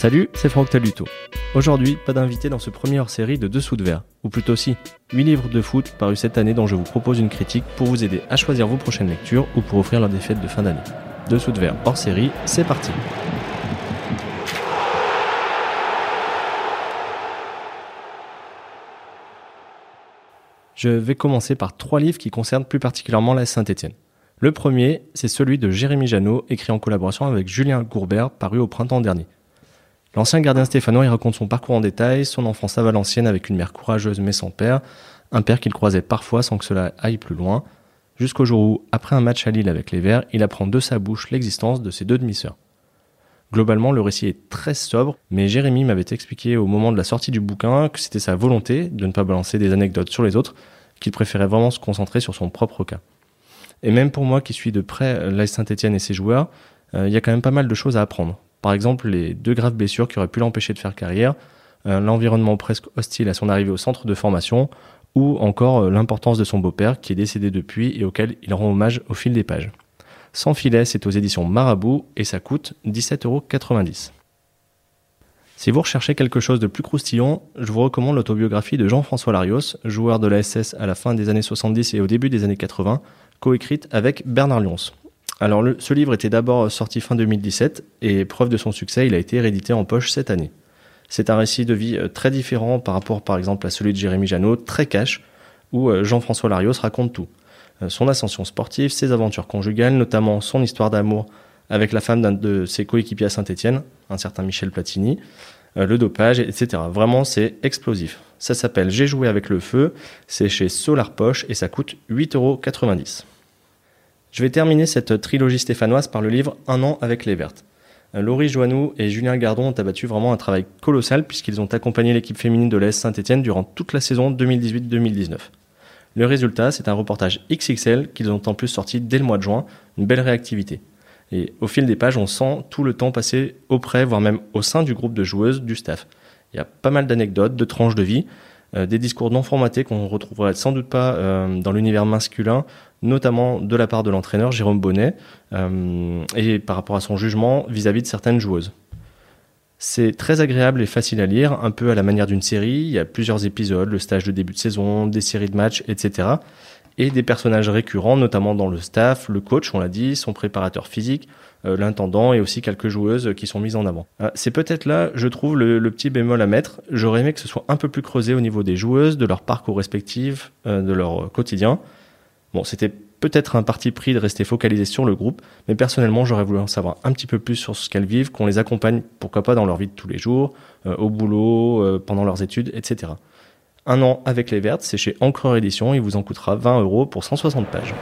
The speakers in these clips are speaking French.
Salut, c'est Franck Taluto. Aujourd'hui, pas d'invité dans ce premier hors-série de Dessous de verre, ou plutôt si, 8 livres de foot parus cette année dont je vous propose une critique pour vous aider à choisir vos prochaines lectures ou pour offrir leurs des fêtes de fin d'année. Dessous de verre hors-série, c'est parti. Je vais commencer par trois livres qui concernent plus particulièrement la Saint-Étienne. Le premier, c'est celui de Jérémy Janot, écrit en collaboration avec Julien Gourbert, paru au printemps dernier. L'ancien gardien stéphanois y raconte son parcours en détail, son enfance à Valenciennes avec une mère courageuse mais sans père, un père qu'il croisait parfois sans que cela aille plus loin, jusqu'au jour où, après un match à Lille avec les Verts, il apprend de sa bouche l'existence de ses deux demi-sœurs. Globalement, le récit est très sobre, mais Jérémy m'avait expliqué au moment de la sortie du bouquin que c'était sa volonté de ne pas balancer des anecdotes sur les autres, qu'il préférait vraiment se concentrer sur son propre cas. Et même pour moi qui suis de près l'AS Saint-Etienne et ses joueurs, euh, il y a quand même pas mal de choses à apprendre. Par exemple, les deux graves blessures qui auraient pu l'empêcher de faire carrière, euh, l'environnement presque hostile à son arrivée au centre de formation, ou encore euh, l'importance de son beau-père qui est décédé depuis et auquel il rend hommage au fil des pages. Sans filet, c'est aux éditions Marabout et ça coûte 17,90€. Si vous recherchez quelque chose de plus croustillant, je vous recommande l'autobiographie de Jean-François Larios, joueur de la SS à la fin des années 70 et au début des années 80, coécrite avec Bernard Lyons. Alors ce livre était d'abord sorti fin 2017 et preuve de son succès, il a été réédité en poche cette année. C'est un récit de vie euh, très différent par rapport par exemple à celui de Jérémy Janot, très cash, où euh, Jean-François Larios raconte tout. Euh, son ascension sportive, ses aventures conjugales, notamment son histoire d'amour avec la femme d'un de ses coéquipiers à Saint-Etienne, un certain Michel Platini, le dopage, etc. Vraiment, c'est explosif. Ça s'appelle J'ai joué avec le feu, c'est chez Solar Poche et ça coûte 8,90€. Je vais terminer cette trilogie stéphanoise par le livre Un an avec les Vertes. Euh, Laurie Joannou et Julien Gardon ont abattu vraiment un travail colossal puisqu'ils ont accompagné l'équipe féminine de l'AS Saint-Etienne durant toute la saison 2018-2019. Le résultat, c'est un reportage XXL qu'ils ont en plus sorti dès le mois de juin, une belle réactivité. Et au fil des pages, on sent tout le temps passé auprès, voire même au sein du groupe de joueuses, du staff. Il y a pas mal d'anecdotes, de tranches de vie, euh, des discours non formatés qu'on retrouverait sans doute pas euh, dans l'univers masculin, notamment de la part de l'entraîneur Jérôme Bonnet, euh, et par rapport à son jugement vis-à-vis de certaines joueuses. C'est très agréable et facile à lire, un peu à la manière d'une série. Il y a plusieurs épisodes, le stage de début de saison, des séries de matchs, etc. Et des personnages récurrents, notamment dans le staff, le coach, on l'a dit, son préparateur physique, euh, l'intendant et aussi quelques joueuses qui sont mises en avant. Euh, c'est peut-être là, je trouve, le, petit bémol à mettre. J'aurais aimé que ce soit un peu plus creusé au niveau des joueuses, de leur parcours respectif, de leur quotidien. Bon, c'était peut-être un parti pris de rester focalisé sur le groupe, mais personnellement, j'aurais voulu en savoir un petit peu plus sur ce qu'elles vivent, qu'on les accompagne, pourquoi pas dans leur vie de tous les jours, au boulot, pendant leurs études, etc. Un an avec les Vertes, c'est chez Encreur Édition, il vous en coûtera 20 euros pour 160 pages.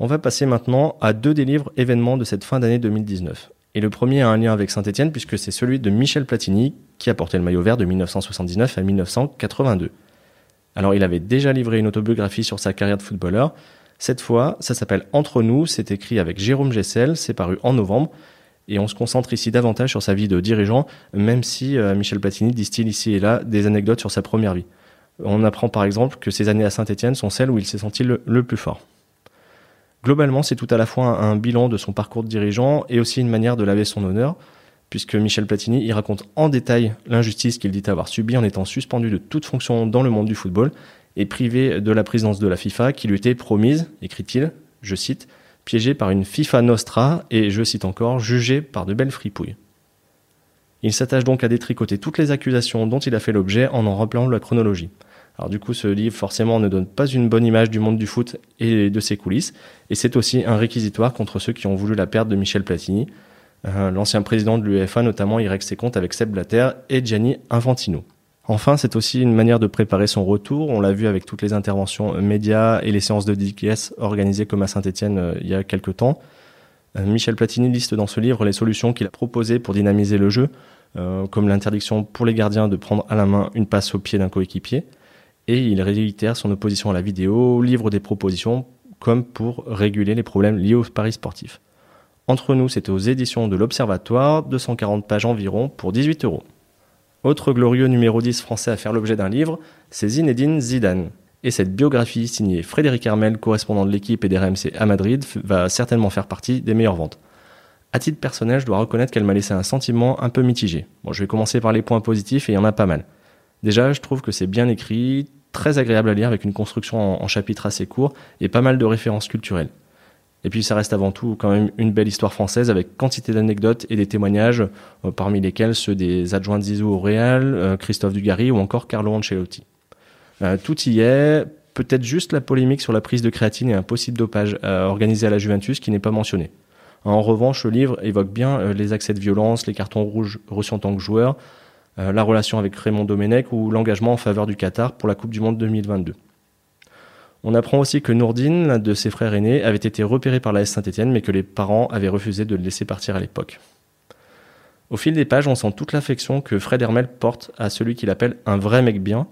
On va passer maintenant à deux des livres événements de cette fin d'année 2019. Et le premier a un lien avec Saint-Etienne puisque c'est celui de Michel Platini qui a porté le maillot vert de 1979 à 1982. Alors il avait déjà livré une autobiographie sur sa carrière de footballeur. Cette fois, ça s'appelle Entre nous, c'est écrit avec Jérôme Gessel, c'est paru en novembre. Et on se concentre ici davantage sur sa vie de dirigeant, même si euh, Michel Platini distille ici et là des anecdotes sur sa première vie. On apprend par exemple que ses années à Saint-Etienne sont celles où il s'est senti le plus fort. Globalement, c'est tout à la fois un bilan de son parcours de dirigeant et aussi une manière de laver son honneur, puisque Michel Platini y raconte en détail l'injustice qu'il dit avoir subie en étant suspendu de toute fonction dans le monde du football et privé de la présidence de la FIFA qui lui était promise, écrit-il, je cite, piégé par une FIFA Nostra et, je cite encore, jugé par de belles fripouilles. Il s'attache donc à détricoter toutes les accusations dont il a fait l'objet en en rappelant la chronologie. Alors du coup, ce livre forcément ne donne pas une bonne image du monde du foot et de ses coulisses, et c'est aussi un réquisitoire contre ceux qui ont voulu la perte de Michel Platini. Euh, l'ancien président de l'UEFA notamment y règle ses comptes avec Seb Blatter et Gianni Infantino. Enfin, c'est aussi une manière de préparer son retour. On l'a vu avec toutes les interventions médias et les séances de dédicace organisées comme à Saint-Etienne euh, il y a quelques temps. Euh, Michel Platini liste dans ce livre les solutions qu'il a proposées pour dynamiser le jeu, comme l'interdiction pour les gardiens de prendre à la main une passe au pied d'un coéquipier, et il réitère son opposition à la vidéo, livre des propositions comme pour réguler les problèmes liés aux paris sportifs. Entre nous, c'était aux éditions de l'Observatoire, 240 pages environ, pour 18 euros. Autre glorieux numéro 10 français à faire l'objet d'un livre, c'est Zinedine Zidane. Et cette biographie signée Frédéric Hermel, correspondant de l'équipe et des RMC à Madrid, va certainement faire partie des meilleures ventes. À titre personnel, je dois reconnaître qu'elle m'a laissé un sentiment un peu mitigé. Bon, je vais commencer par les points positifs et il y en a pas mal. Déjà, je trouve que c'est bien écrit, très agréable à lire avec une construction en, chapitres assez courts et pas mal de références culturelles. Et puis ça reste avant tout quand même une belle histoire française avec quantité d'anecdotes et des témoignages, euh, parmi lesquels ceux des adjoints de Zizou au Real, euh, Christophe Dugarry ou encore Carlo Ancelotti. Euh, tout y est, peut-être juste la polémique sur la prise de créatine et un possible dopage organisé à la Juventus qui n'est pas mentionné. En revanche, le livre évoque bien les accès de violence, les cartons rouges reçus en tant que joueur, la relation avec Raymond Domenech ou l'engagement en faveur du Qatar pour la Coupe du Monde 2022. On apprend aussi que Nourdine, l'un de ses frères aînés, avait été repéré par la S Saint-Etienne, mais que les parents avaient refusé de le laisser partir à l'époque. Au fil des pages, on sent toute l'affection que Fred Hermel porte à celui qu'il appelle un vrai mec bien.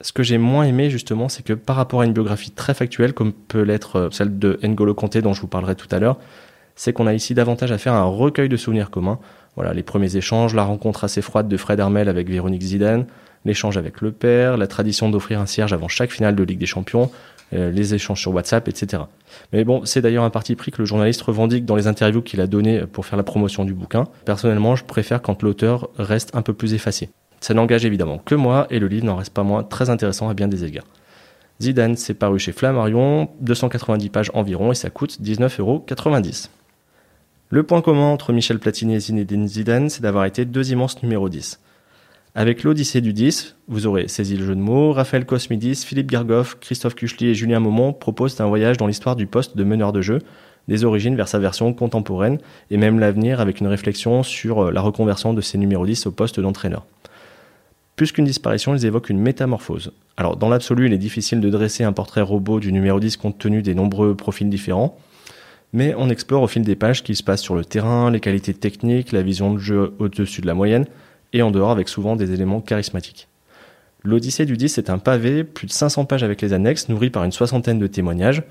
Ce que j'ai moins aimé justement, c'est que par rapport à une biographie très factuelle, comme peut l'être euh, celle de N'Golo Kanté dont je vous parlerai tout à l'heure, c'est qu'on a ici davantage à faire un recueil de souvenirs communs. Voilà, les premiers échanges, la rencontre assez froide de Fred Hermel avec Véronique Zidane, l'échange avec le père, la tradition d'offrir un cierge avant chaque finale de Ligue des Champions, les échanges sur WhatsApp, etc. Mais bon, c'est d'ailleurs un parti pris que le journaliste revendique dans les interviews qu'il a données pour faire la promotion du bouquin. Personnellement, je préfère quand l'auteur reste un peu plus effacé. Ça n'engage évidemment que moi et le livre n'en reste pas moins très intéressant à bien des égards. Zidane, c'est paru chez Flammarion, 290 pages environ et ça coûte 19,90 euros. Le point commun entre Michel Platini et Zinedine Zidane, c'est d'avoir été deux immenses numéro 10. Avec l'Odyssée du 10, vous aurez saisi le jeu de mots, Raphaël Cosmidis, Philippe Gargoff, Christophe Kuchli et Julien Maumont proposent un voyage dans l'histoire du poste de meneur de jeu, des origines vers sa version contemporaine et même l'avenir avec une réflexion sur euh, la reconversion de ces numéros 10 au poste d'entraîneur. Plus qu'une disparition, ils évoquent une métamorphose. Alors, dans l'absolu, il est difficile de dresser un portrait robot du numéro 10 compte tenu des nombreux profils différents, mais on explore au fil des pages ce qui se passe sur le terrain, les qualités techniques, la vision de jeu au-dessus de la moyenne, et en dehors avec souvent des éléments charismatiques. L'Odyssée du 10 est un pavé, plus de 500 pages avec les annexes, nourri par une soixantaine de témoignages.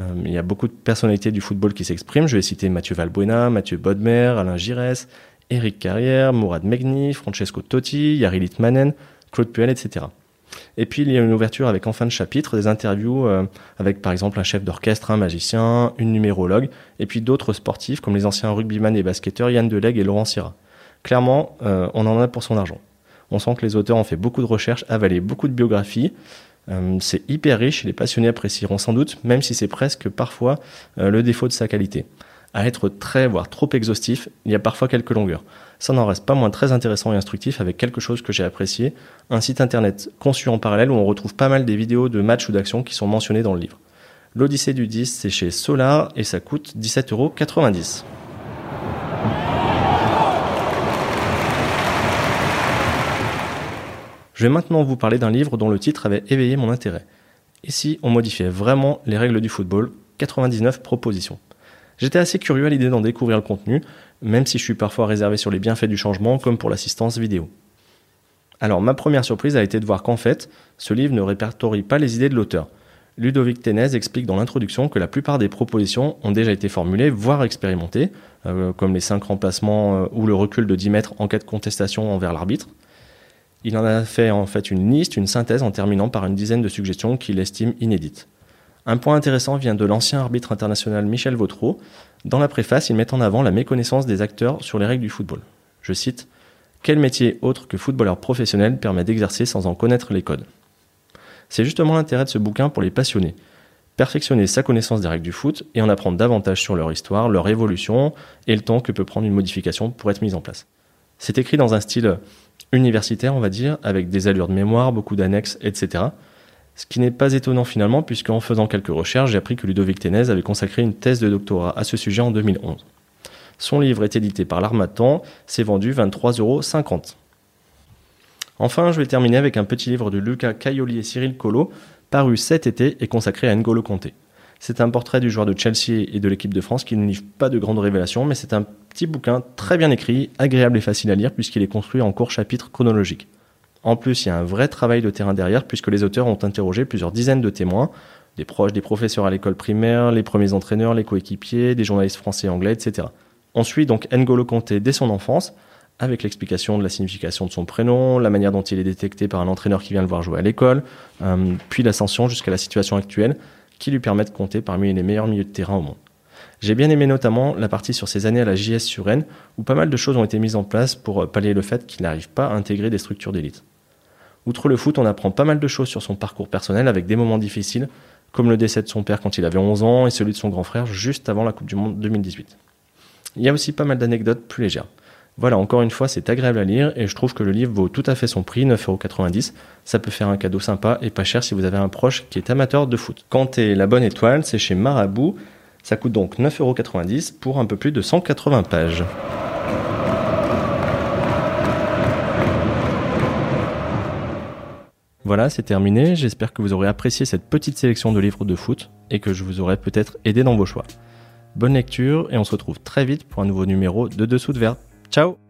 Euh, il y a beaucoup de personnalités du football qui s'expriment. Je vais citer Mathieu Valbuena, Mathieu Bodmer, Alain Giresse, Eric Carrière, Mourad Megni, Francesco Totti, Yari Litmanen, Claude Puel, etc. Et puis il y a une ouverture avec en fin de chapitre des interviews euh, avec par exemple un chef d'orchestre, un magicien, une numérologue, et puis d'autres sportifs comme les anciens rugbyman et basketteurs Yann Delegue et Laurent Syrah clairement, euh, on en a pour son argent. On sent que les auteurs ont fait beaucoup de recherches, avalé beaucoup de biographies. Euh, c'est hyper riche, les passionnés apprécieront sans doute, même si c'est presque parfois euh, le défaut de sa qualité. À être très, voire trop exhaustif, il y a parfois quelques longueurs. Ça n'en reste pas moins très intéressant et instructif avec quelque chose que j'ai apprécié, un site internet conçu en parallèle où on retrouve pas mal des vidéos de matchs ou d'actions qui sont mentionnées dans le livre. L'Odyssée du 10, c'est chez Solar et ça coûte 17,90 Je vais maintenant vous parler d'un livre dont le titre avait éveillé mon intérêt. Ici, on modifiait vraiment les règles du football, 99 propositions. J'étais assez curieux à l'idée d'en découvrir le contenu, même si je suis parfois réservé sur les bienfaits du changement, comme pour l'assistance vidéo. Alors, ma première surprise a été de voir qu'en fait, ce livre ne répertorie pas les idées de l'auteur. Ludovic Ténez explique dans l'introduction que la plupart des propositions ont déjà été formulées, voire expérimentées, euh, comme les 5 remplacements euh, ou le recul de 10 mètres en cas de contestation envers l'arbitre. Il en a fait en fait une liste, une synthèse en terminant par une dizaine de suggestions qu'il estime inédites. Un point intéressant vient de l'ancien arbitre international Michel Vautreau. Dans la préface, il met en avant la méconnaissance des acteurs sur les règles du football. Je cite Quel métier autre que footballeur professionnel permet d'exercer sans en connaître les codes? C'est justement l'intérêt de ce bouquin pour les passionnés. Perfectionner sa connaissance des règles du foot et en apprendre davantage sur leur histoire, leur évolution et le temps que peut prendre une modification pour être mise en place. C'est écrit dans un style universitaire, on va dire, avec des allures de mémoire, beaucoup d'annexes, etc. Ce qui n'est pas étonnant finalement, puisqu'en faisant quelques recherches, j'ai appris que Ludovic Ténez avait consacré une thèse de doctorat à ce sujet en 2011. Son livre est édité par l'Armatan, c'est vendu 23,50 euros. Enfin, je vais terminer avec un petit livre de Lucas Caioli et Cyril Collot, paru cet été et consacré à N'Golo Conté. C'est un portrait du joueur de Chelsea et de l'équipe de France qui ne livre pas de grandes révélations, mais c'est un petit bouquin très bien écrit, agréable et facile à lire puisqu'il est construit en court chapitres chronologiques. En plus, il y a un vrai travail de terrain derrière puisque les auteurs ont interrogé plusieurs dizaines de témoins, des proches des professeurs à l'école primaire, les premiers entraîneurs, les coéquipiers, des journalistes français et anglais, etc. On suit donc N'Golo Kanté dès son enfance, avec l'explication de la signification de son prénom, la manière dont il est détecté par un entraîneur qui vient le voir jouer à l'école, euh, puis l'ascension jusqu'à la situation actuelle, qui lui permet de compter parmi les meilleurs milieux de terrain au monde. J'ai bien aimé notamment la partie sur ses années à la JS sur Rennes, où pas mal de choses ont été mises en place pour pallier le fait qu'il n'arrive pas à intégrer des structures d'élite. Outre le foot, on apprend pas mal de choses sur son parcours personnel avec des moments difficiles, comme le décès de son père quand il avait 11 ans et celui de son grand frère juste avant la Coupe du Monde 2018. Il y a aussi pas mal d'anecdotes plus légères. Voilà, encore une fois, c'est agréable à lire et je trouve que le livre vaut tout à fait son prix, 9,90€. Ça peut faire un cadeau sympa et pas cher si vous avez un proche qui est amateur de foot. Quand est la bonne étoile, c'est chez Marabout. Ça coûte donc 9,90€ pour un peu plus de 180 pages. Voilà, c'est terminé. J'espère que vous aurez apprécié cette petite sélection de livres de foot et que je vous aurai peut-être aidé dans vos choix. Bonne lecture et on se retrouve très vite pour un nouveau numéro de Dessous de Verre. Ciao